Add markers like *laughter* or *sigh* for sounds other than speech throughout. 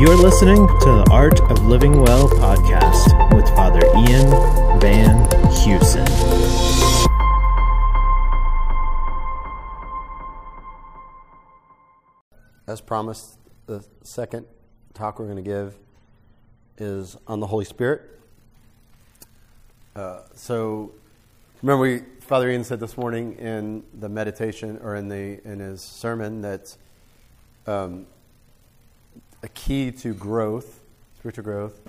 You're listening to the Art of Living Well podcast with Father Ian Van Heusen. As promised, the second talk we're going to give is on the Holy Spirit. Uh, so, remember, we, Father Ian said this morning in the meditation or in the in his sermon that um, a key to growth, spiritual growth,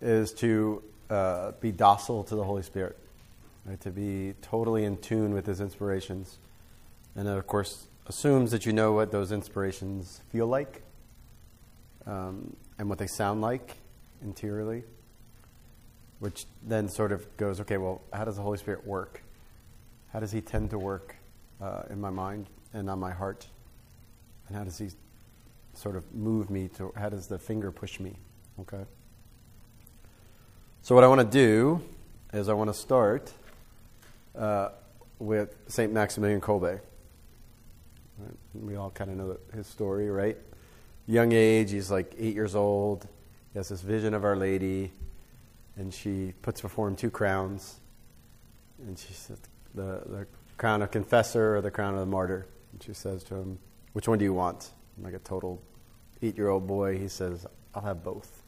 is to uh, be docile to the Holy Spirit, right? to be totally in tune with His inspirations, and of course, assumes that you know what those inspirations feel like um, and what they sound like interiorly, which then sort of goes, okay, well, how does the Holy Spirit work? How does He tend to work uh, in my mind and on my heart? And how does He sort of move me to, how does the finger push me? Okay? So, what I want to do is I want to start uh, with St. Maximilian Kolbe. Right? We all kind of know his story, right? Young age, he's like eight years old. He has this vision of Our Lady, and she puts before him two crowns. And she says, the, the crown of confessor or the crown of the martyr. And she says to him, Which one do you want? Like a total eight year old boy, he says, I'll have both.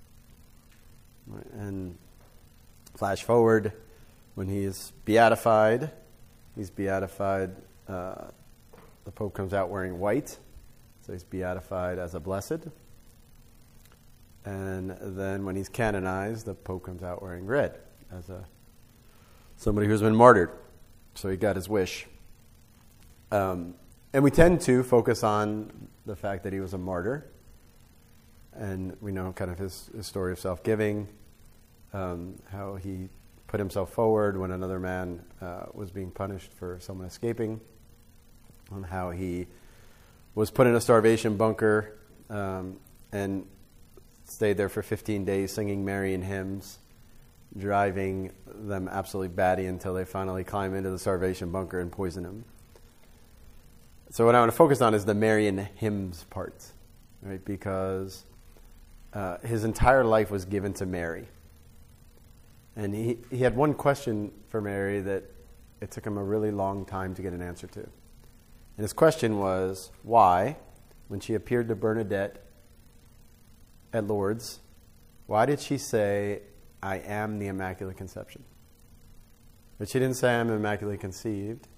And flash forward, when he is beatified, he's beatified. Uh, the Pope comes out wearing white, so he's beatified as a blessed. And then when he's canonized, the Pope comes out wearing red as a somebody who's been martyred. So he got his wish. Um, and we tend to focus on the fact that he was a martyr. And we know kind of his, his story of self giving, um, how he put himself forward when another man uh, was being punished for someone escaping and how he was put in a starvation bunker um, and stayed there for 15 days singing Marian hymns, driving them absolutely batty until they finally climb into the starvation bunker and poison him. So, what I want to focus on is the Marian hymns part, right? Because uh, his entire life was given to Mary. And he, he had one question for Mary that it took him a really long time to get an answer to. And his question was why, when she appeared to Bernadette at Lourdes, why did she say, I am the Immaculate Conception? But she didn't say, I'm immaculately conceived.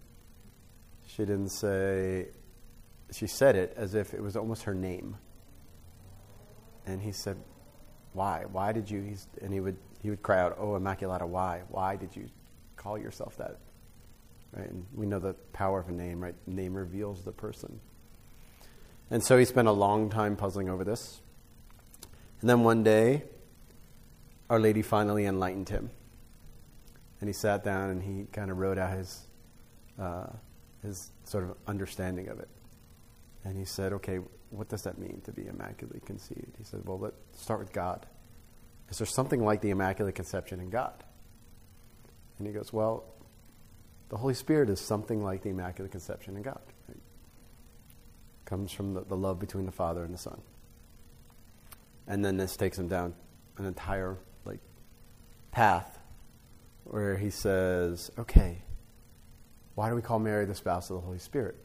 She didn't say, she said it as if it was almost her name. And he said, Why? Why did you? He's, and he would, he would cry out, Oh, Immaculata, why? Why did you call yourself that? Right? And we know the power of a name, right? Name reveals the person. And so he spent a long time puzzling over this. And then one day, Our Lady finally enlightened him. And he sat down and he kind of wrote out his, uh, his sort of understanding of it. And he said, okay, what does that mean to be immaculately conceived? He said, well, let's start with God. Is there something like the Immaculate Conception in God? And he goes, well, the Holy Spirit is something like the Immaculate Conception in God. Right? Comes from the, the love between the Father and the Son. And then this takes him down an entire like path where he says, okay, why do we call Mary the spouse of the Holy Spirit?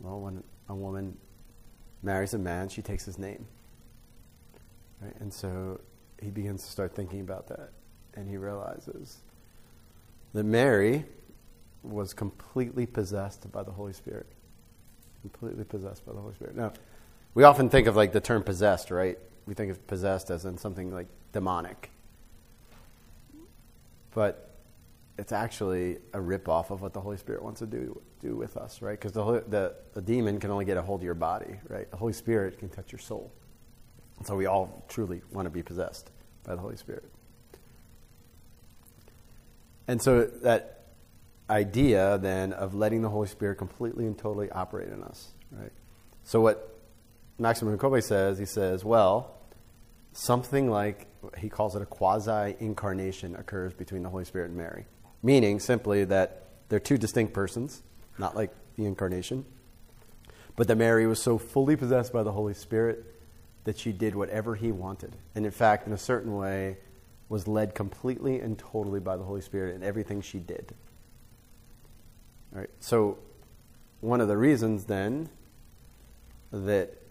Well, when a woman marries a man, she takes his name. Right? And so he begins to start thinking about that. And he realizes that Mary was completely possessed by the Holy Spirit. Completely possessed by the Holy Spirit. Now, we often think of like the term possessed, right? We think of possessed as in something like demonic. But it's actually a rip-off of what the Holy Spirit wants to do, do with us, right? Because the, the, the demon can only get a hold of your body, right? The Holy Spirit can touch your soul. So we all truly want to be possessed by the Holy Spirit. And so that idea then of letting the Holy Spirit completely and totally operate in us, right? So what Maximilian Kolbe says, he says, well, something like, he calls it a quasi-incarnation occurs between the Holy Spirit and Mary. Meaning simply that they're two distinct persons, not like the incarnation, but that Mary was so fully possessed by the Holy Spirit that she did whatever he wanted. And in fact, in a certain way, was led completely and totally by the Holy Spirit in everything she did. All right. So, one of the reasons then that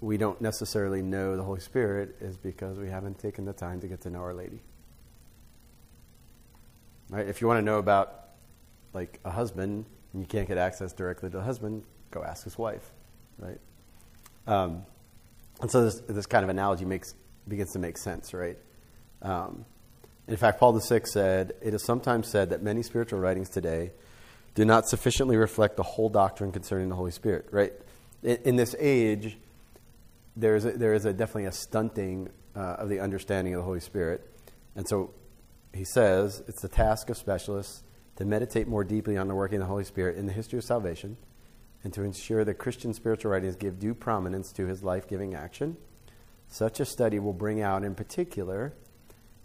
we don't necessarily know the Holy Spirit is because we haven't taken the time to get to know Our Lady. Right? If you want to know about like a husband and you can't get access directly to the husband, go ask his wife, right? Um, and so this, this kind of analogy makes begins to make sense, right? Um, in fact, Paul VI said, It is sometimes said that many spiritual writings today do not sufficiently reflect the whole doctrine concerning the Holy Spirit, right? In, in this age, there is, a, there is a, definitely a stunting uh, of the understanding of the Holy Spirit. And so he says it's the task of specialists to meditate more deeply on the working of the Holy Spirit in the history of salvation and to ensure that Christian spiritual writings give due prominence to his life giving action. Such a study will bring out, in particular,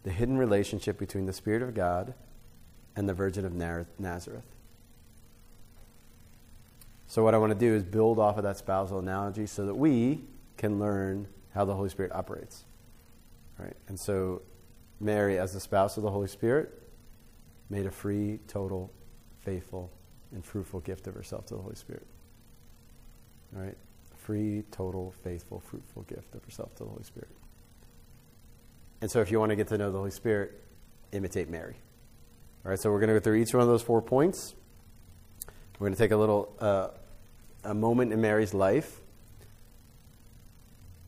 the hidden relationship between the Spirit of God and the Virgin of Nazareth. So, what I want to do is build off of that spousal analogy so that we can learn how the Holy Spirit operates. Right? And so, Mary, as the spouse of the Holy Spirit, made a free, total, faithful, and fruitful gift of herself to the Holy Spirit. Right? Free, total, faithful, fruitful gift of herself to the Holy Spirit. And so if you want to get to know the Holy Spirit, imitate Mary. All right, so we're going to go through each one of those four points. We're going to take a little uh, a moment in Mary's life,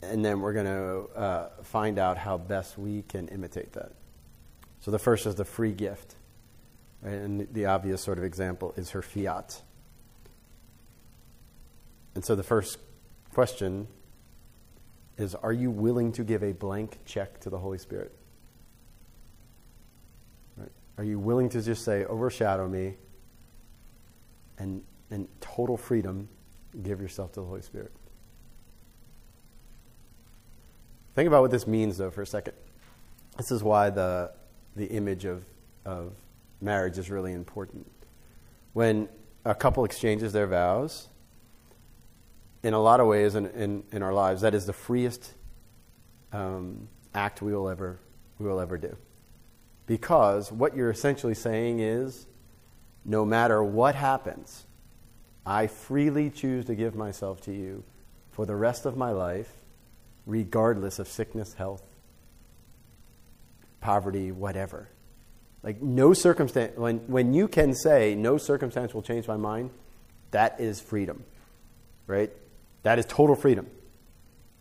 and then we're going to uh, find out how best we can imitate that. So the first is the free gift, right? and the obvious sort of example is her fiat. And so the first question is Are you willing to give a blank check to the Holy Spirit? Right? Are you willing to just say, Overshadow me, and, and total freedom, give yourself to the Holy Spirit? Think about what this means, though, for a second. This is why the, the image of, of marriage is really important. When a couple exchanges their vows, in a lot of ways in, in, in our lives, that is the freest um, act we will ever we will ever do. Because what you're essentially saying is, no matter what happens, I freely choose to give myself to you for the rest of my life, regardless of sickness, health, poverty, whatever. Like no circumstance when when you can say no circumstance will change my mind, that is freedom. Right? That is total freedom.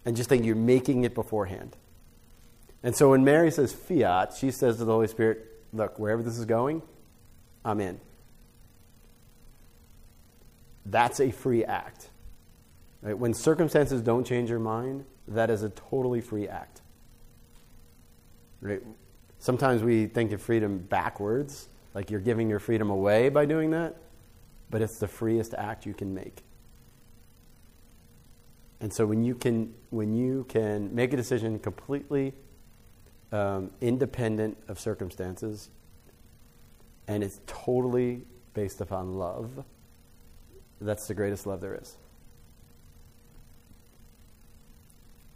And just think you're making it beforehand. And so when Mary says fiat, she says to the Holy Spirit, Look, wherever this is going, I'm in. That's a free act. Right? When circumstances don't change your mind, that is a totally free act. Right? Sometimes we think of freedom backwards, like you're giving your freedom away by doing that, but it's the freest act you can make. And so when you can, when you can make a decision completely um, independent of circumstances, and it's totally based upon love, that's the greatest love there is.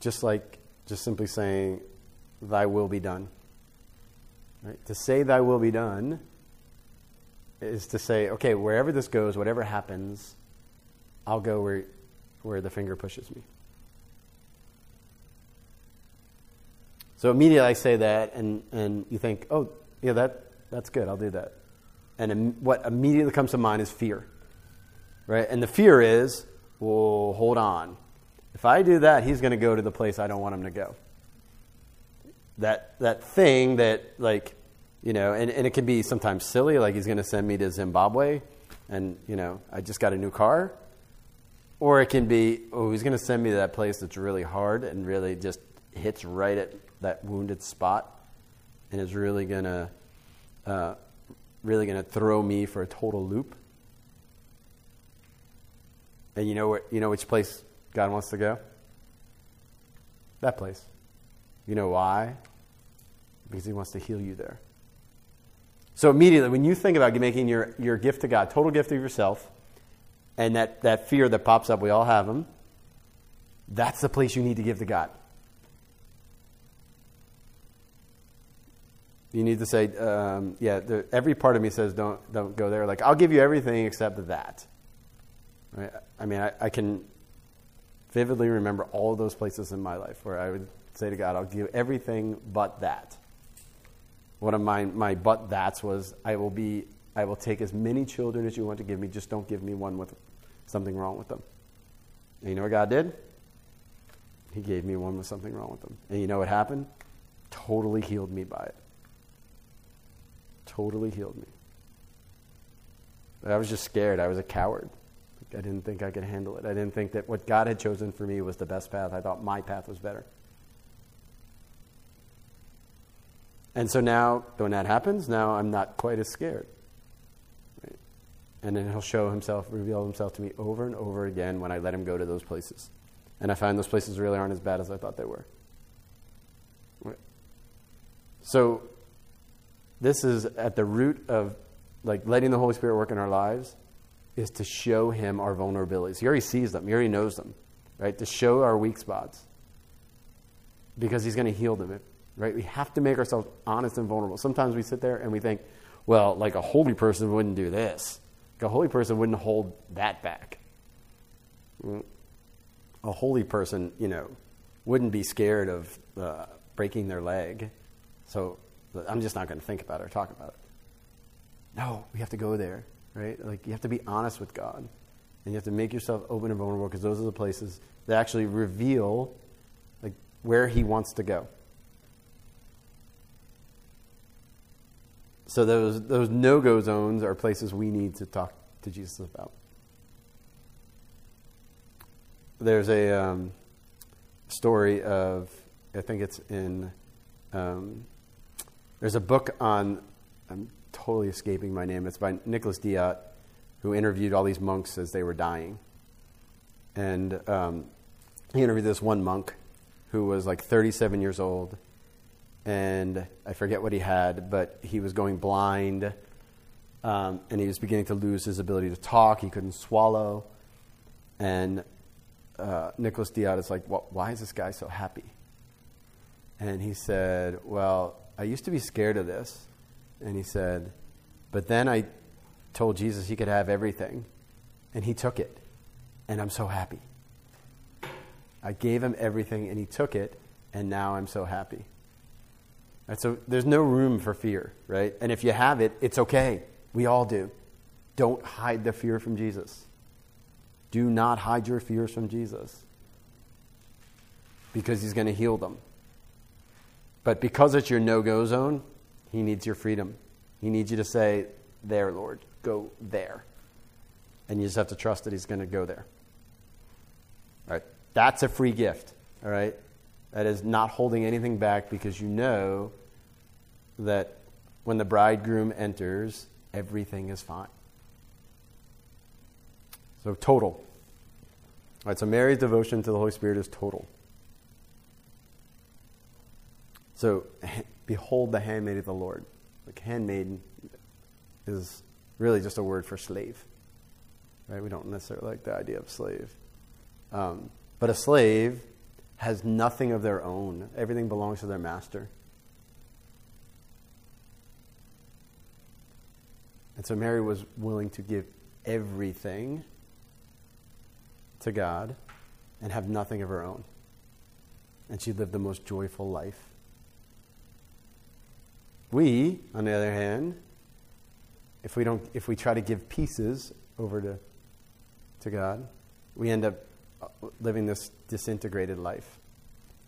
Just like just simply saying, Thy will be done. Right? To say Thy will be done is to say, okay, wherever this goes, whatever happens, I'll go where where the finger pushes me. So immediately I say that, and, and you think, oh, yeah, that, that's good, I'll do that. And Im- what immediately comes to mind is fear. Right? And the fear is, well, hold on. If I do that, he's going to go to the place I don't want him to go. That, that thing that, like, you know, and, and it can be sometimes silly, like he's going to send me to Zimbabwe, and, you know, I just got a new car, or it can be, oh, he's going to send me to that place that's really hard and really just hits right at that wounded spot and is really going to uh, really going to throw me for a total loop. And you know what? You know which place God wants to go? That place. You know why? Because He wants to heal you there. So immediately, when you think about making your, your gift to God, total gift of yourself, and that, that fear that pops up, we all have them, that's the place you need to give to God. You need to say, um, yeah, every part of me says don't, don't go there. Like, I'll give you everything except that. Right? I mean, I, I can vividly remember all those places in my life where I would say to God, I'll give everything but that. One of my, my but that's was, I will be, I will take as many children as you want to give me, just don't give me one with something wrong with them. And you know what God did? He gave me one with something wrong with them. And you know what happened? Totally healed me by it totally healed me. But I was just scared. I was a coward. I didn't think I could handle it. I didn't think that what God had chosen for me was the best path. I thought my path was better. And so now, when that happens, now I'm not quite as scared. And then he'll show himself, reveal himself to me over and over again when I let him go to those places. And I find those places really aren't as bad as I thought they were. So this is at the root of like letting the Holy Spirit work in our lives is to show him our vulnerabilities. He already sees them, he already knows them, right? To show our weak spots. Because he's going to heal them, right? We have to make ourselves honest and vulnerable. Sometimes we sit there and we think, well, like a holy person wouldn't do this. Like a holy person wouldn't hold that back. A holy person, you know, wouldn't be scared of uh, breaking their leg. So I'm just not going to think about it or talk about it. No, we have to go there, right? Like you have to be honest with God. And you have to make yourself open and vulnerable because those are the places that actually reveal like where he wants to go. So those those no-go zones are places we need to talk to Jesus about. There's a um, story of I think it's in um, there's a book on, I'm totally escaping my name, it's by Nicolas Diat, who interviewed all these monks as they were dying. And um, he interviewed this one monk who was like 37 years old. And I forget what he had, but he was going blind. Um, and he was beginning to lose his ability to talk. He couldn't swallow. And uh, Nicolas Diat is like, well, why is this guy so happy? And he said, well, I used to be scared of this. And he said, But then I told Jesus he could have everything, and he took it. And I'm so happy. I gave him everything, and he took it, and now I'm so happy. Right, so there's no room for fear, right? And if you have it, it's okay. We all do. Don't hide the fear from Jesus. Do not hide your fears from Jesus because he's going to heal them. But because it's your no go zone, he needs your freedom. He needs you to say, There, Lord, go there. And you just have to trust that he's going to go there. All right? That's a free gift. All right? That is not holding anything back because you know that when the bridegroom enters, everything is fine. So, total. All right, so Mary's devotion to the Holy Spirit is total. So, *laughs* behold the handmaid of the Lord. Like, handmaiden is really just a word for slave. Right? We don't necessarily like the idea of slave. Um, but a slave has nothing of their own, everything belongs to their master. And so Mary was willing to give everything to God and have nothing of her own. And she lived the most joyful life. We, on the other hand, if we, don't, if we try to give pieces over to, to God, we end up uh, living this disintegrated life.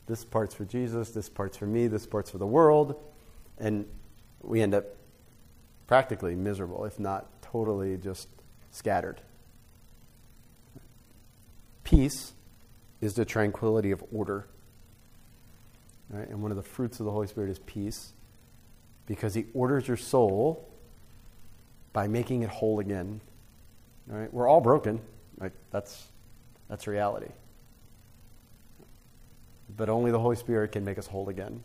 This part's for Jesus, this part's for me, this part's for the world, and we end up practically miserable, if not totally just scattered. Peace is the tranquility of order. Right? And one of the fruits of the Holy Spirit is peace because he orders your soul by making it whole again. All right? We're all broken. Right? That's, that's reality. But only the Holy Spirit can make us whole again.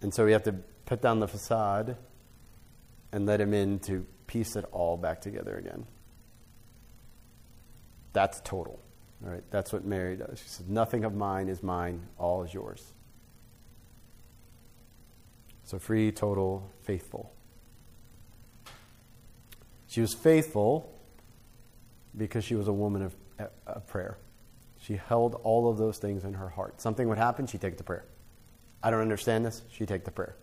And so we have to put down the facade and let him in to piece it all back together again. That's total. All right? That's what Mary does. She says, Nothing of mine is mine, all is yours. So free, total, faithful. She was faithful because she was a woman of, of prayer. She held all of those things in her heart. Something would happen, she'd take to prayer. I don't understand this, she'd take the prayer.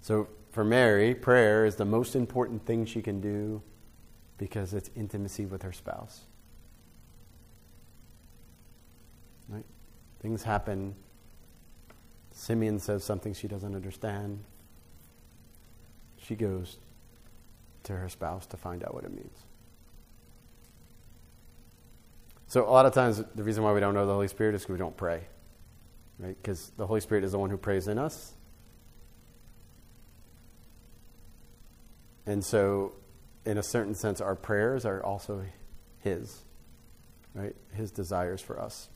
So for Mary, prayer is the most important thing she can do because it's intimacy with her spouse. Right? Things happen. Simeon says something she doesn't understand. She goes to her spouse to find out what it means. So, a lot of times, the reason why we don't know the Holy Spirit is because we don't pray, right? Because the Holy Spirit is the one who prays in us. And so, in a certain sense, our prayers are also His, right? His desires for us.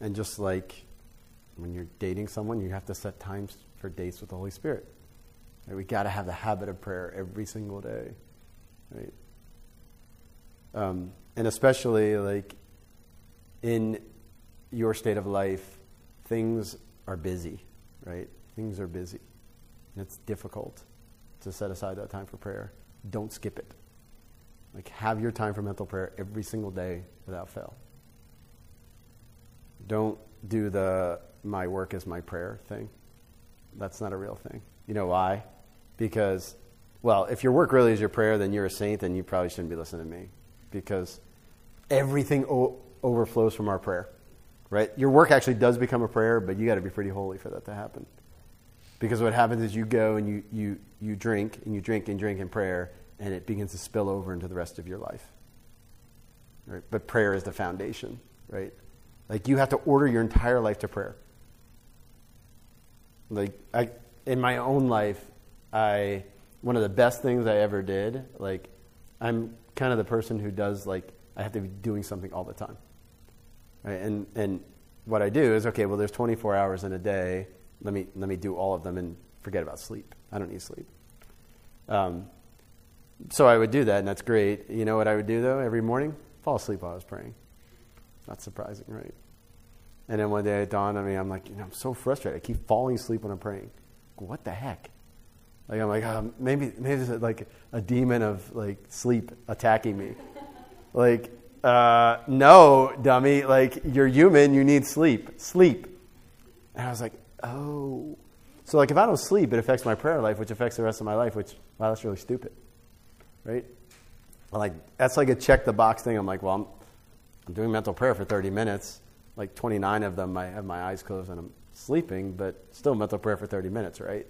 And just like when you're dating someone, you have to set times for dates with the Holy Spirit. Right? We got to have the habit of prayer every single day, right? Um, and especially like in your state of life, things are busy, right? Things are busy. And it's difficult to set aside that time for prayer. Don't skip it. Like, have your time for mental prayer every single day without fail. Don't do the my work is my prayer thing. That's not a real thing. You know why? Because, well, if your work really is your prayer, then you're a saint, then you probably shouldn't be listening to me. Because everything o- overflows from our prayer, right? Your work actually does become a prayer, but you got to be pretty holy for that to happen. Because what happens is you go and you, you, you drink and you drink and drink in prayer, and it begins to spill over into the rest of your life. Right? But prayer is the foundation, right? Like you have to order your entire life to prayer. Like I, in my own life, I one of the best things I ever did. Like I'm kind of the person who does like I have to be doing something all the time. Right? And and what I do is okay. Well, there's 24 hours in a day let me, let me do all of them and forget about sleep. I don't need sleep. Um, so I would do that, and that's great. You know what I would do, though, every morning? Fall asleep while I was praying. Not surprising, right? And then one day it dawned on me, I'm like, you know, I'm so frustrated. I keep falling asleep when I'm praying. What the heck? Like, I'm like, um, maybe, maybe there's like a demon of like sleep attacking me. like, uh, no, dummy. Like, you're human. You need sleep. Sleep. And I was like, oh. So, like, if I don't sleep, it affects my prayer life, which affects the rest of my life, which, wow, that's really stupid. Right? Like, that's like a check the box thing. I'm like, well, I'm, I'm doing mental prayer for 30 minutes. Like, 29 of them, I have my eyes closed and I'm sleeping, but still mental prayer for 30 minutes, right?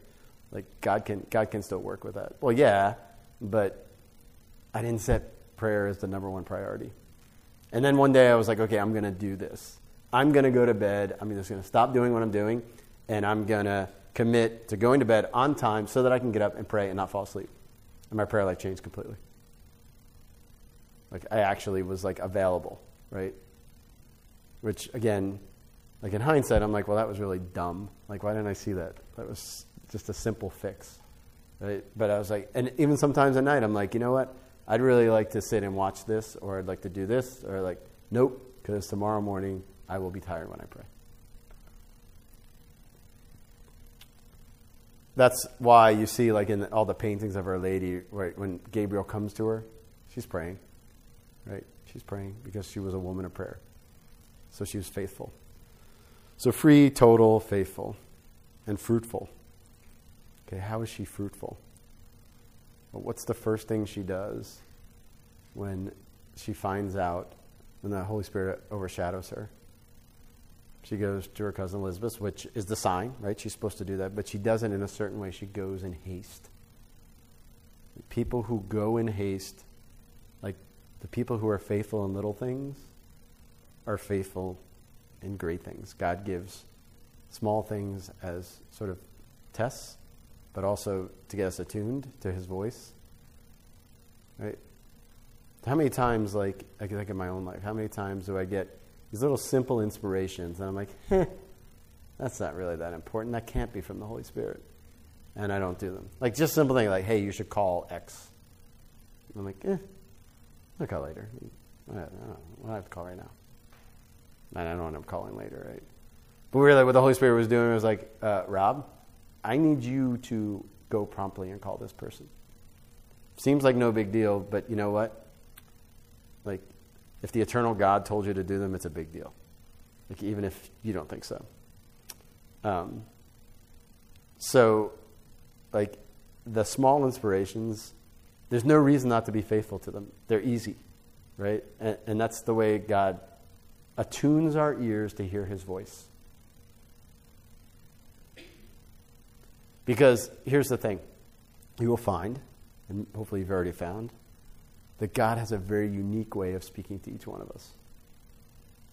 Like, God can, God can still work with that. Well, yeah, but I didn't set prayer as the number one priority. And then one day I was like, okay, I'm going to do this. I'm going to go to bed. I'm just going to stop doing what I'm doing and I'm going to commit to going to bed on time so that I can get up and pray and not fall asleep. And my prayer life changed completely. Like I actually was like available, right? Which again, like in hindsight, I'm like, well, that was really dumb. Like, why didn't I see that? That was just a simple fix, right? But I was like, and even sometimes at night, I'm like, you know what? I'd really like to sit and watch this, or I'd like to do this, or like, nope, because tomorrow morning I will be tired when I pray. That's why you see, like in all the paintings of Our Lady, right, when Gabriel comes to her, she's praying, right? She's praying because she was a woman of prayer. So she was faithful. So free, total, faithful, and fruitful. Okay, how is she fruitful? Well, what's the first thing she does when she finds out, when the Holy Spirit overshadows her? She goes to her cousin Elizabeth, which is the sign, right? She's supposed to do that, but she doesn't in a certain way. She goes in haste. People who go in haste, the people who are faithful in little things, are faithful in great things. God gives small things as sort of tests, but also to get us attuned to His voice. Right? How many times, like, I can think of my own life, how many times do I get these little simple inspirations. And I'm like, *laughs* eh, that's not really that important. That can't be from the Holy Spirit. And I don't do them. Like just simple thing like, hey, you should call X. I'm like, eh, I'll call later. I don't, know. I have to call right now. And I don't know I'm calling later, right? But really, what the Holy Spirit was doing was like, uh, Rob, I need you to go promptly and call this person. Seems like no big deal, but you know what? Like, if the eternal God told you to do them, it's a big deal. Like, even if you don't think so. Um, so, like, the small inspirations, there's no reason not to be faithful to them. They're easy, right? And, and that's the way God attunes our ears to hear his voice. Because here's the thing you will find, and hopefully you've already found, that God has a very unique way of speaking to each one of us.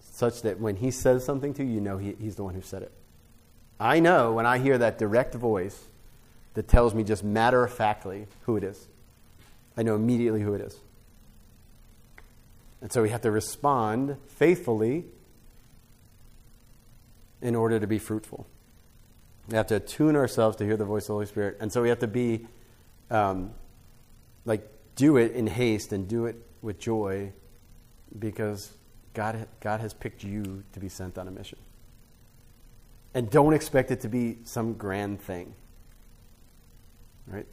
Such that when He says something to you, you know he, He's the one who said it. I know when I hear that direct voice that tells me just matter of factly who it is, I know immediately who it is. And so we have to respond faithfully in order to be fruitful. We have to attune ourselves to hear the voice of the Holy Spirit. And so we have to be, um, like, do it in haste and do it with joy because God, God has picked you to be sent on a mission. And don't expect it to be some grand thing. Right?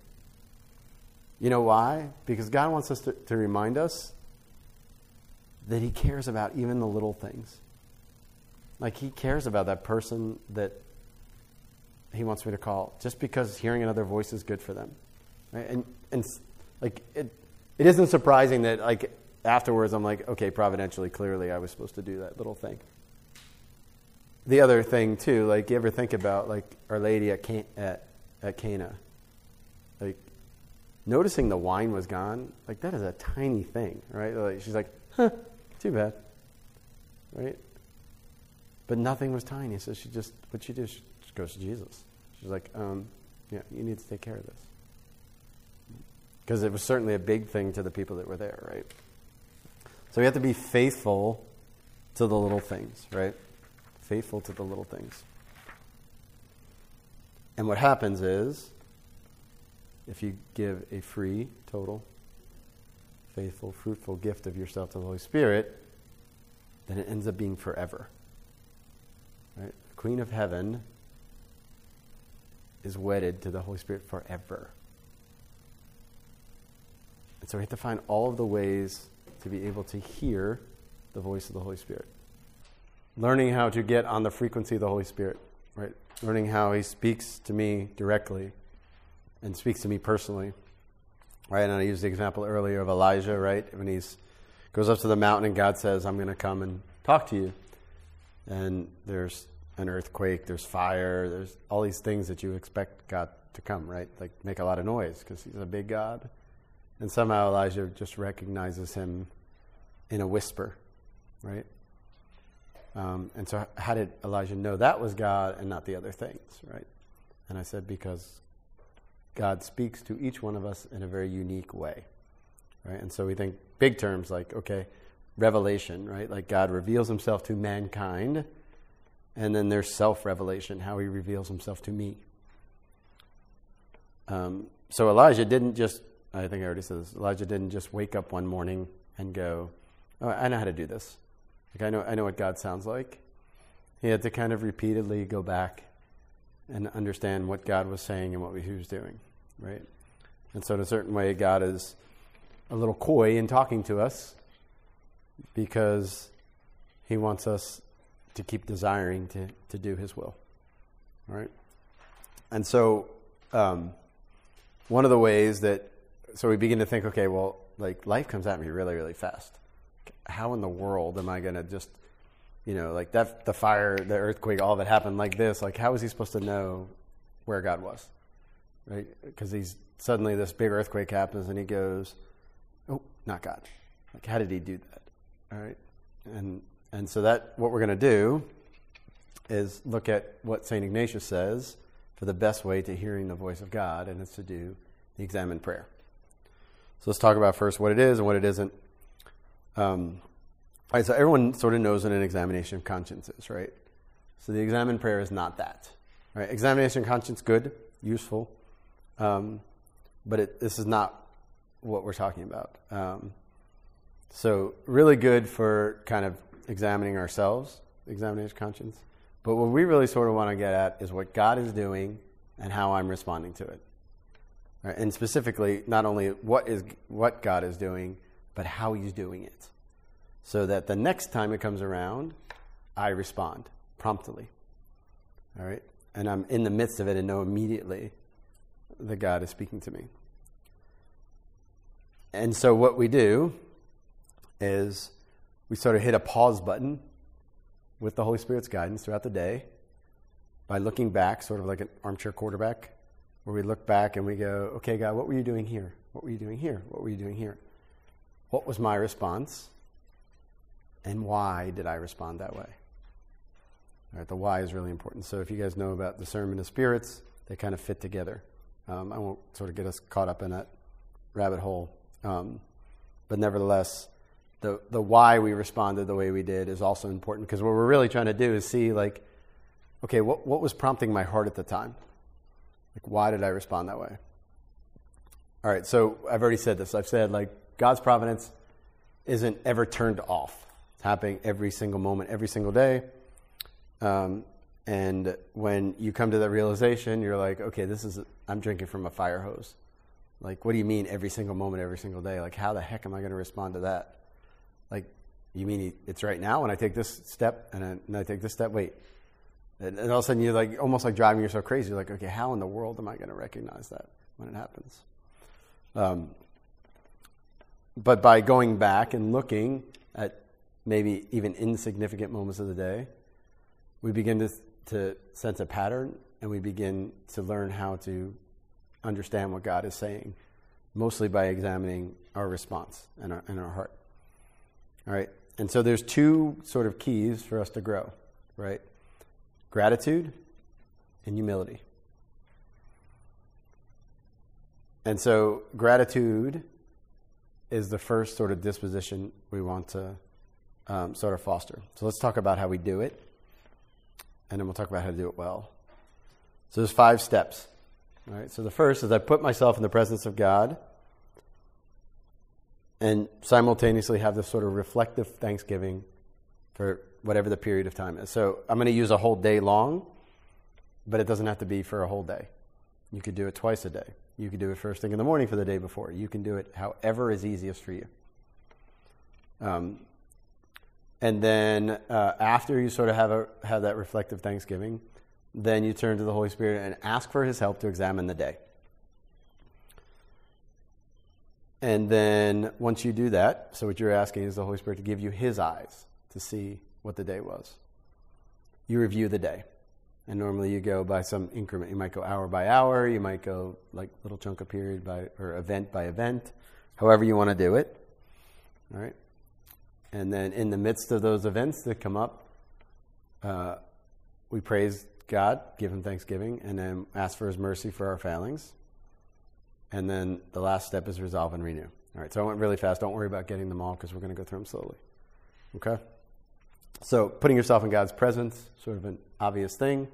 You know why? Because God wants us to, to remind us that He cares about even the little things. Like He cares about that person that he wants me to call just because hearing another voice is good for them. Right? And, and like, it, it isn't surprising that, like, afterwards I'm like, okay, providentially, clearly I was supposed to do that little thing. The other thing, too, like, you ever think about, like, Our Lady at, Can- at, at Cana? Like, noticing the wine was gone, like, that is a tiny thing, right? Like, she's like, huh, too bad. Right? But nothing was tiny, so she just, what she did, she goes to Jesus. She's like, um, yeah, you need to take care of this. Because it was certainly a big thing to the people that were there, right? So we have to be faithful to the little things, right? Faithful to the little things. And what happens is, if you give a free, total, faithful, fruitful gift of yourself to the Holy Spirit, then it ends up being forever. Right? The Queen of Heaven is wedded to the Holy Spirit forever. And so we have to find all of the ways to be able to hear the voice of the Holy Spirit. Learning how to get on the frequency of the Holy Spirit, right? Learning how He speaks to me directly and speaks to me personally. Right? And I used the example earlier of Elijah, right? When he goes up to the mountain and God says, I'm going to come and talk to you. And there's an earthquake, there's fire, there's all these things that you expect God to come, right? Like make a lot of noise because he's a big God. And somehow Elijah just recognizes him in a whisper, right? Um, and so, how did Elijah know that was God and not the other things, right? And I said, because God speaks to each one of us in a very unique way, right? And so we think big terms like, okay, revelation, right? Like God reveals himself to mankind and then there's self revelation, how he reveals himself to me. Um, so Elijah didn't just, I think I already said this, Elijah didn't just wake up one morning and go, oh, I know how to do this. Like, I know, I know what God sounds like. He had to kind of repeatedly go back and understand what God was saying and what he was doing, right? And so, in a certain way, God is a little coy in talking to us because he wants us to keep desiring to, to do His will. Right? And so, um, one of the ways that, so we begin to think, okay, well, like life comes at me really, really fast. How in the world am I going to just, you know, like that, the fire, the earthquake, all it happened like this. Like, how was he supposed to know where God was? Right? Because he's suddenly this big earthquake happens and he goes, oh, not God. Like, how did he do that? All right. And and so that what we're going to do is look at what St. Ignatius says for the best way to hearing the voice of God, and it's to do the examen prayer. So let's talk about first what it is and what it isn't. Um, all right, so everyone sort of knows what an examination of conscience is, right? So the examen prayer is not that. Right? Examination of conscience, good, useful, um, but it, this is not what we're talking about. Um, so really good for kind of examining ourselves, examination of conscience, But what we really sort of want to get at is what God is doing and how I'm responding to it. Right? And specifically, not only what is what God is doing, but how He's doing it, so that the next time it comes around, I respond promptly. All right, and I'm in the midst of it and know immediately that God is speaking to me. And so what we do is we sort of hit a pause button with the Holy Spirit's guidance throughout the day by looking back, sort of like an armchair quarterback, where we look back and we go, okay, God, what were you doing here? What were you doing here? What were you doing here? What was my response? And why did I respond that way? All right, the why is really important. So if you guys know about discernment of spirits, they kind of fit together. Um, I won't sort of get us caught up in that rabbit hole. Um, but nevertheless, the, the why we responded the way we did is also important because what we're really trying to do is see, like, okay, what, what was prompting my heart at the time? Like, why did I respond that way? All right, so I've already said this. I've said, like, God's providence isn't ever turned off. Happening every single moment, every single day. Um, and when you come to that realization, you're like, okay, this is, I'm drinking from a fire hose. Like, what do you mean every single moment, every single day? Like, how the heck am I going to respond to that? Like, you mean it's right now when I take this step and, I, and I take this step? Wait. And, and all of a sudden you're like, almost like driving yourself crazy. You're like, okay, how in the world am I going to recognize that when it happens? Um, but by going back and looking at maybe even insignificant moments of the day, we begin to, to sense a pattern and we begin to learn how to understand what God is saying, mostly by examining our response and our, and our heart. All right? And so there's two sort of keys for us to grow, right? Gratitude and humility. And so gratitude is the first sort of disposition we want to um, sort of foster. So let's talk about how we do it, and then we'll talk about how to do it well. So there's five steps. All right. So the first is I put myself in the presence of God and simultaneously have this sort of reflective thanksgiving for whatever the period of time is. So I'm going to use a whole day long, but it doesn't have to be for a whole day. You could do it twice a day. You could do it first thing in the morning for the day before. You can do it however is easiest for you. Um, and then uh, after you sort of have, a, have that reflective thanksgiving, then you turn to the Holy Spirit and ask for His help to examine the day. And then once you do that, so what you're asking is the Holy Spirit to give you His eyes to see what the day was. You review the day. And normally you go by some increment. You might go hour by hour, you might go like little chunk of period by or event by event, however you want to do it. All right. And then in the midst of those events that come up, uh, we praise God, give Him thanksgiving, and then ask for His mercy for our failings. And then the last step is resolve and renew. All right, so I went really fast. Don't worry about getting them all because we're going to go through them slowly. Okay? So putting yourself in God's presence, sort of an obvious thing.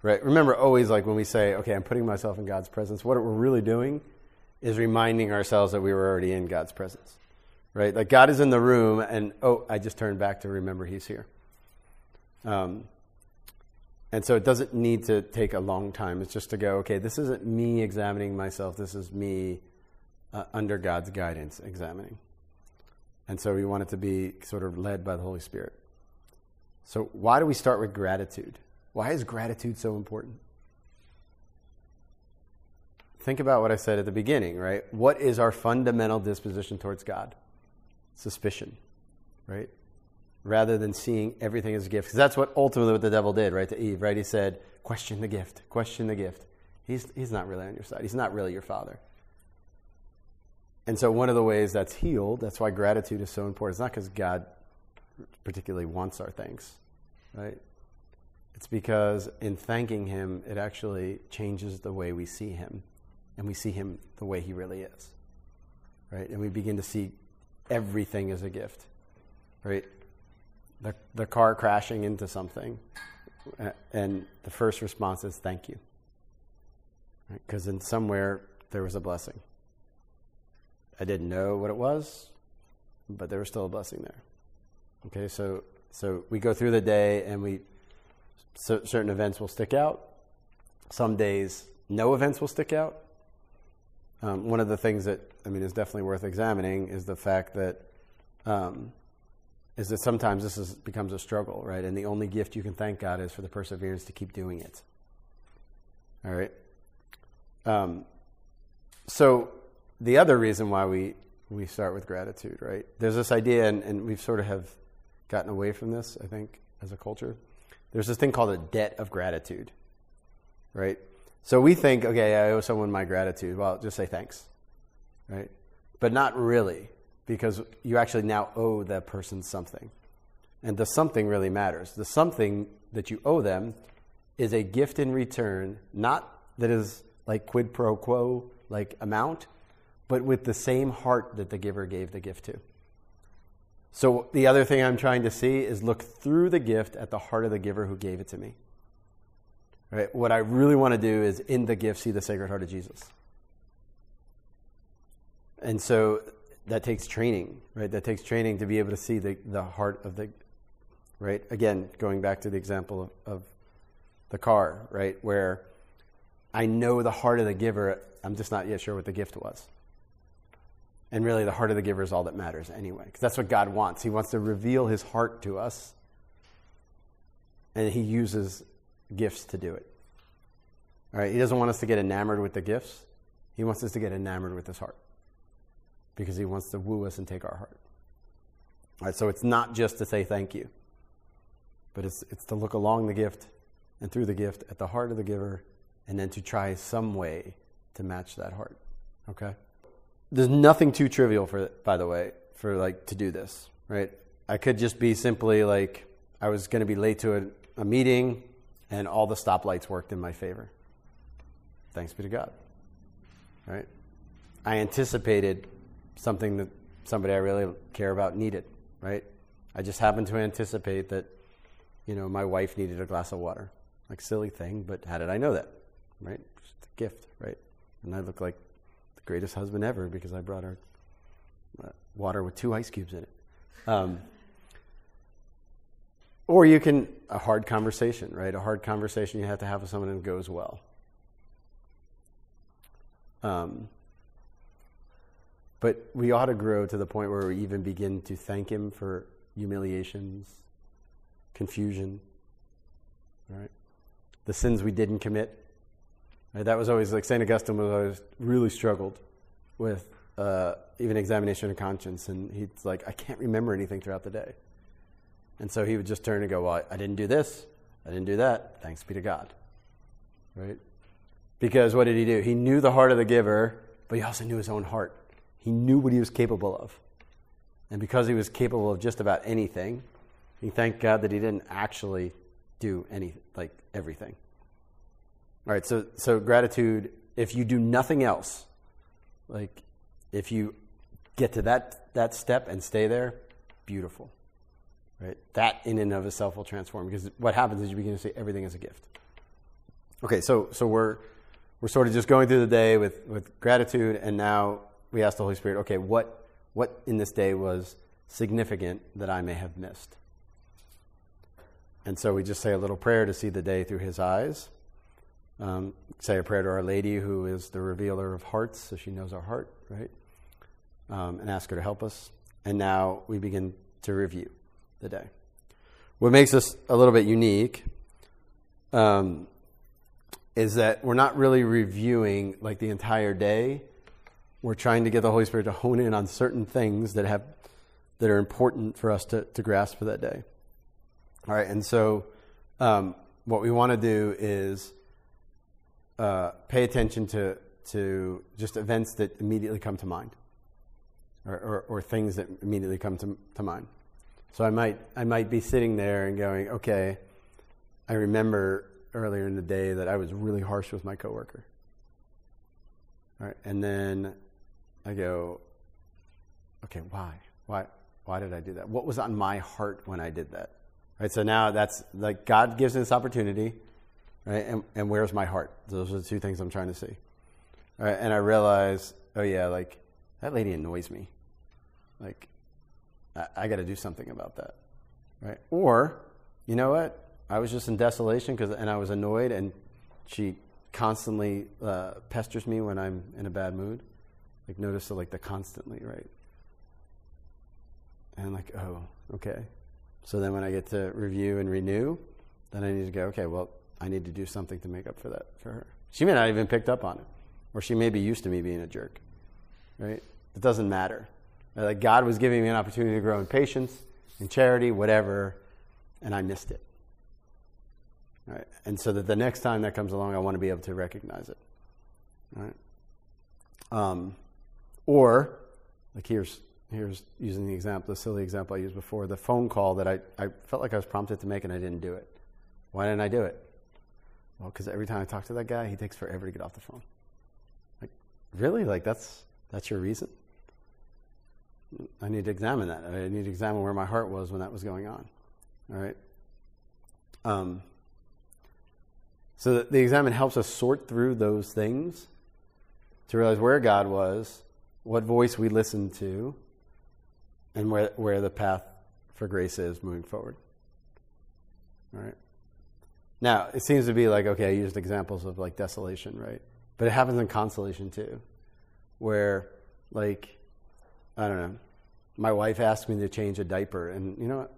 Right? Remember always like when we say, okay, I'm putting myself in God's presence, what we're really doing is reminding ourselves that we were already in God's presence. Right? Like God is in the room and oh, I just turned back to remember he's here. Um, and so it doesn't need to take a long time. It's just to go, okay, this isn't me examining myself. This is me uh, under God's guidance examining. And so we want it to be sort of led by the Holy Spirit. So why do we start with gratitude? Why is gratitude so important? Think about what I said at the beginning, right? What is our fundamental disposition towards God? Suspicion, right? rather than seeing everything as a gift. Because that's what ultimately what the devil did, right, to Eve, right? He said, question the gift, question the gift. He's, he's not really on your side. He's not really your father. And so one of the ways that's healed, that's why gratitude is so important. It's not because God particularly wants our thanks, right? It's because in thanking him, it actually changes the way we see him. And we see him the way he really is, right? And we begin to see everything is a gift, right? the, the car crashing into something, and the first response is thank you. Because right? in somewhere there was a blessing. I didn't know what it was, but there was still a blessing there. Okay, so so we go through the day and we certain events will stick out. Some days, no events will stick out. Um, one of the things that I mean is definitely worth examining is the fact that um, is that sometimes this is, becomes a struggle, right? And the only gift you can thank God is for the perseverance to keep doing it. All right. Um, so the other reason why we we start with gratitude, right? There's this idea, and, and we've sort of have gotten away from this, I think, as a culture. There's this thing called a debt of gratitude, right? So we think, okay, I owe someone my gratitude. Well, just say thanks, right? But not really, because you actually now owe that person something. And the something really matters. The something that you owe them is a gift in return, not that is like quid pro quo, like amount, but with the same heart that the giver gave the gift to. So the other thing I'm trying to see is look through the gift at the heart of the giver who gave it to me. Right? What I really want to do is in the gift see the sacred heart of Jesus. And so that takes training, right? That takes training to be able to see the, the heart of the, right? Again, going back to the example of, of the car, right? Where I know the heart of the giver, I'm just not yet sure what the gift was. And really, the heart of the giver is all that matters anyway, because that's what God wants. He wants to reveal his heart to us, and he uses gifts to do it. All right, he doesn't want us to get enamored with the gifts, he wants us to get enamored with his heart, because he wants to woo us and take our heart. All right, so it's not just to say thank you, but it's, it's to look along the gift and through the gift at the heart of the giver, and then to try some way to match that heart. Okay? there's nothing too trivial for by the way for like to do this right i could just be simply like i was going to be late to a, a meeting and all the stoplights worked in my favor. Thanks be to god right? I anticipated something that somebody i really care about needed right? I just happened to anticipate that you know my wife needed a glass of water. Like silly thing but how did i know that right? Just a gift right? And i look like the greatest husband ever because I brought her uh, water with two ice cubes in it. Um, or you can, a hard conversation, right? A hard conversation you have to have with someone and goes well. Um, but we ought to grow to the point where we even begin to thank Him for humiliations, confusion, right? The sins we didn't commit, Right? That was always like St. Augustine was always really struggled with uh, even examination of conscience. And he's like, I can't remember anything throughout the day. And so he would just turn and go, Well, I didn't do this. I didn't do that. Thanks be to God. Right? Because what did he do? He knew the heart of the giver, but he also knew his own heart. He knew what he was capable of. And because he was capable of just about anything, he thanked God that he didn't actually do any like everything. All right, so so gratitude. If you do nothing else, like if you get to that that step and stay there, beautiful. Right, that in and of itself will transform because what happens is you begin to see everything as a gift. Okay, so so we're we're sort of just going through the day with with gratitude, and now we ask the Holy Spirit, okay, what what in this day was significant that I may have missed? And so we just say a little prayer to see the day through His eyes. Um, say a prayer to Our Lady, who is the revealer of hearts, so she knows our heart, right? Um, and ask her to help us. And now we begin to review the day. What makes us a little bit unique um, is that we're not really reviewing like the entire day. We're trying to get the Holy Spirit to hone in on certain things that have that are important for us to, to grasp for that day. All right, and so um, what we want to do is uh, pay attention to, to just events that immediately come to mind or, or, or things that immediately come to, to mind. So I might, I might be sitting there and going, okay, I remember earlier in the day that I was really harsh with my coworker. All right, and then I go, okay, why? Why? Why did I do that? What was on my heart when I did that? Right. So now that's like God gives me this opportunity right? And, and where's my heart? Those are the two things I'm trying to see. All right, and I realize, oh yeah, like that lady annoys me. Like, I, I got to do something about that, right? Or, you know what? I was just in desolation because, and I was annoyed, and she constantly uh, pesters me when I'm in a bad mood. Like notice the, like the constantly, right? And like, oh, okay. So then when I get to review and renew, then I need to go, okay, well, I need to do something to make up for that for her. She may not even picked up on it, or she may be used to me being a jerk, right? It doesn't matter. Like God was giving me an opportunity to grow in patience, in charity, whatever, and I missed it. Right? And so that the next time that comes along, I want to be able to recognize it. Right? Um, or, like here's here's using the example, the silly example I used before, the phone call that I, I felt like I was prompted to make and I didn't do it. Why didn't I do it? Well, because every time I talk to that guy, he takes forever to get off the phone. Like, really? Like that's that's your reason? I need to examine that. I need to examine where my heart was when that was going on. All right. Um, so the, examine helps us sort through those things to realize where God was, what voice we listened to, and where, where the path for grace is moving forward. All right. Now, it seems to be like, okay, I used examples of like desolation, right? But it happens in consolation too, where like, I don't know, my wife asked me to change a diaper, and you know what?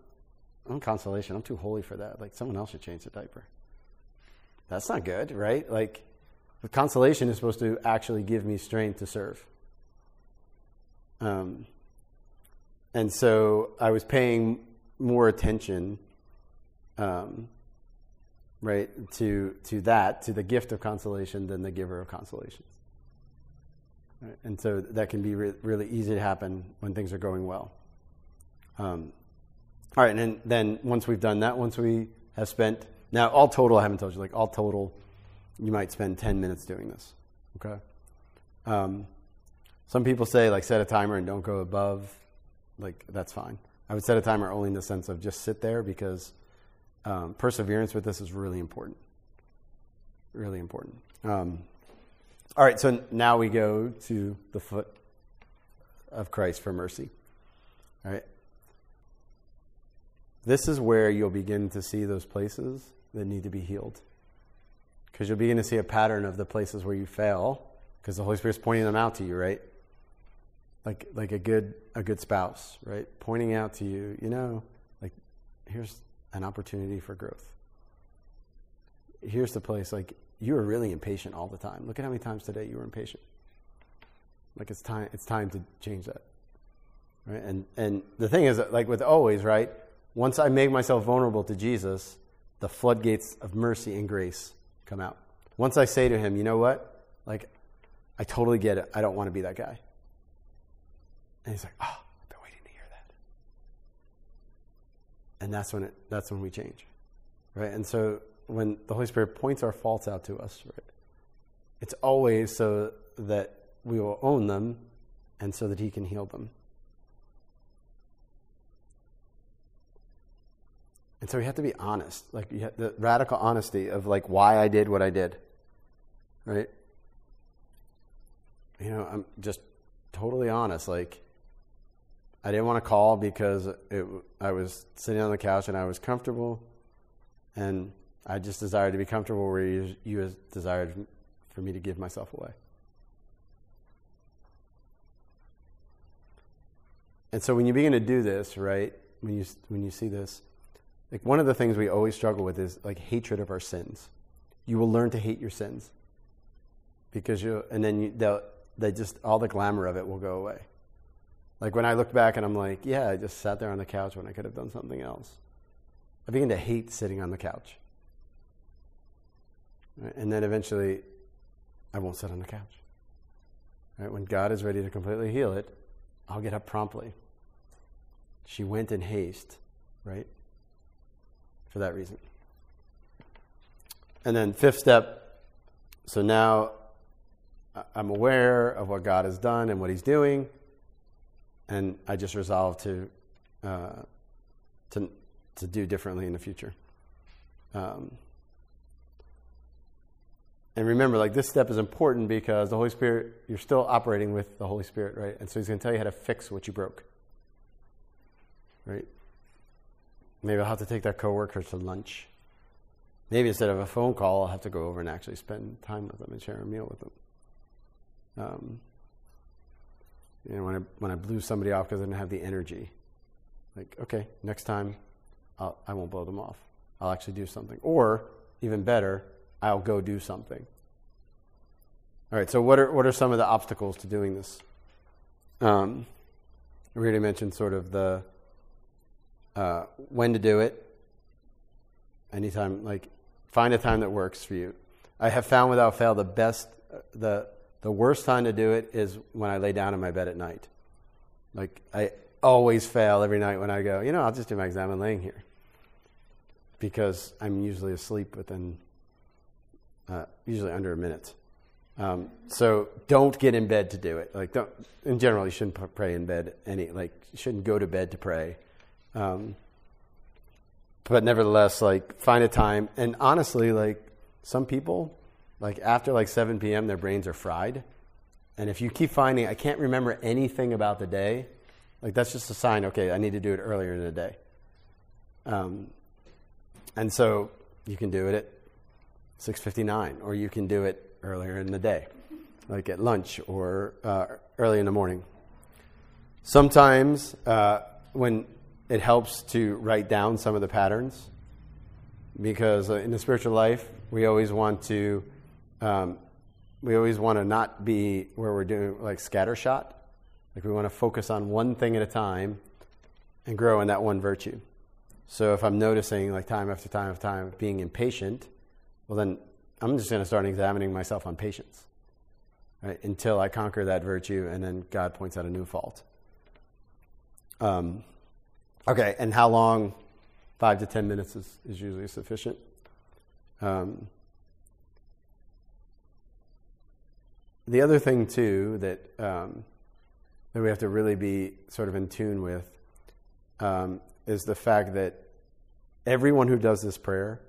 I'm consolation. I'm too holy for that. Like, someone else should change the diaper. That's not good, right? Like, the consolation is supposed to actually give me strength to serve. Um, and so I was paying more attention, um, right, to to that, to the gift of consolation, than the giver of consolations. And so that can be re- really easy to happen when things are going well. Um, all right, and then, then once we've done that, once we have spent now, all total, I haven't told you, like all total, you might spend 10 minutes doing this. Okay? Um, some people say, like, set a timer and don't go above. Like, that's fine. I would set a timer only in the sense of just sit there because um, perseverance with this is really important. Really important. Um, all right, so now we go to the foot of Christ for mercy. All right. This is where you'll begin to see those places that need to be healed. Because you'll begin to see a pattern of the places where you fail, because the Holy Spirit's pointing them out to you, right? Like like a good a good spouse, right? Pointing out to you, you know, like here's an opportunity for growth. Here's the place, like you were really impatient all the time. Look at how many times today you were impatient. Like it's time it's time to change that. Right? And and the thing is like with always, right? Once I make myself vulnerable to Jesus, the floodgates of mercy and grace come out. Once I say to him, you know what? Like, I totally get it. I don't want to be that guy. And he's like, oh, I've been waiting to hear that. And that's when it, that's when we change. Right? And so when the Holy Spirit points our faults out to us, right, it's always so that we will own them and so that he can heal them. And so we have to be honest, like the radical honesty of like why I did what I did, right? You know, I'm just totally honest. Like, I didn't want to call because it, I was sitting on the couch and I was comfortable, and I just desired to be comfortable where you, you desired for me to give myself away. And so when you begin to do this, right, when you, when you see this, like one of the things we always struggle with is like hatred of our sins. You will learn to hate your sins because you, and then you, they just all the glamour of it will go away. Like when I look back and I'm like, yeah, I just sat there on the couch when I could have done something else. I begin to hate sitting on the couch. Right? And then eventually, I won't sit on the couch. Right? When God is ready to completely heal it, I'll get up promptly. She went in haste, right? for that reason. And then, fifth step so now I'm aware of what God has done and what He's doing, and I just resolve to, uh, to, to do differently in the future. Um, and remember, like this step is important because the Holy Spirit, you're still operating with the Holy Spirit, right? And so He's going to tell you how to fix what you broke, right? Maybe I'll have to take that coworker to lunch. maybe instead of a phone call, I'll have to go over and actually spend time with them and share a meal with them. Um, you know, when I, when I blew somebody off because I didn't have the energy, like, okay, next time I'll, I won't blow them off. I'll actually do something. Or, even better, I'll go do something. All right, so what are, what are some of the obstacles to doing this? Um, we already mentioned sort of the uh, when to do it. Anytime, like, find a time that works for you. I have found without fail the best, the, the worst time to do it is when I lay down in my bed at night. Like, I always fail every night when I go, you know, I'll just do my exam and laying here. Because I'm usually asleep within, uh, usually under a minute. Um, so don't get in bed to do it. Like, don't, in general, you shouldn't pray in bed. Any like, you shouldn't go to bed to pray. Um, but nevertheless, like, find a time. And honestly, like, some people, like after like 7 p.m., their brains are fried. And if you keep finding, I can't remember anything about the day, like that's just a sign. Okay, I need to do it earlier in the day. Um, and so you can do it at 6:59, or you can do it earlier in the day, like at lunch or uh, early in the morning. Sometimes uh, when it helps to write down some of the patterns, because in the spiritual life we always want to um, we always want to not be where we're doing like scattershot. Like we want to focus on one thing at a time and grow in that one virtue. So if I'm noticing like time after time after time being impatient, well then I'm just going to start examining myself on patience, right? Until I conquer that virtue, and then God points out a new fault. Um, okay, and how long? Five to ten minutes is, is usually sufficient. Um, the other thing too that um, that we have to really be sort of in tune with um, is the fact that everyone who does this prayer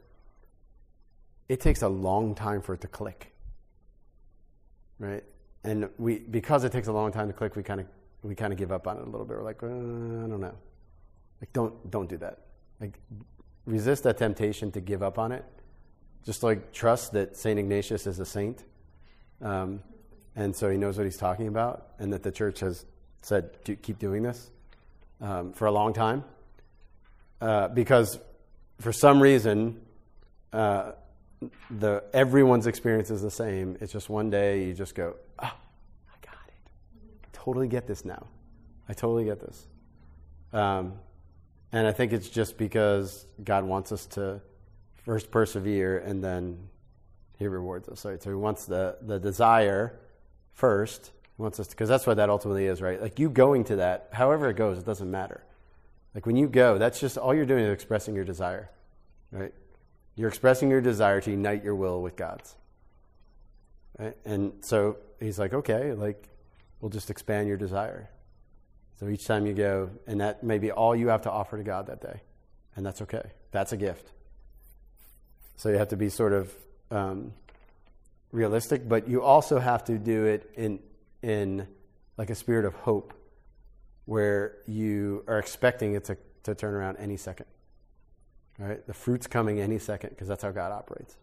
it takes a long time for it to click. Right? And we because it takes a long time to click, we kind of we kind of give up on it a little bit. We're like, uh, I don't know. Like don't don't do that. Like resist that temptation to give up on it. Just like trust that Saint Ignatius is a saint, um, and so he knows what he's talking about, and that the church has said keep doing this um, for a long time, uh, because for some reason. Uh, the everyone's experience is the same. It's just one day you just go, oh, I got it. I totally get this now. I totally get this. Um, and I think it's just because God wants us to first persevere and then He rewards us. Right? So He wants the, the desire first. He wants us because that's what that ultimately is, right? Like you going to that, however it goes, it doesn't matter. Like when you go, that's just all you're doing is expressing your desire, right? You're expressing your desire to unite your will with God's. And so he's like, okay, like, we'll just expand your desire. So each time you go, and that may be all you have to offer to God that day. And that's okay. That's a gift. So you have to be sort of um, realistic, but you also have to do it in, in like a spirit of hope where you are expecting it to, to turn around any second. Right? The fruit's coming any second because that's how God operates.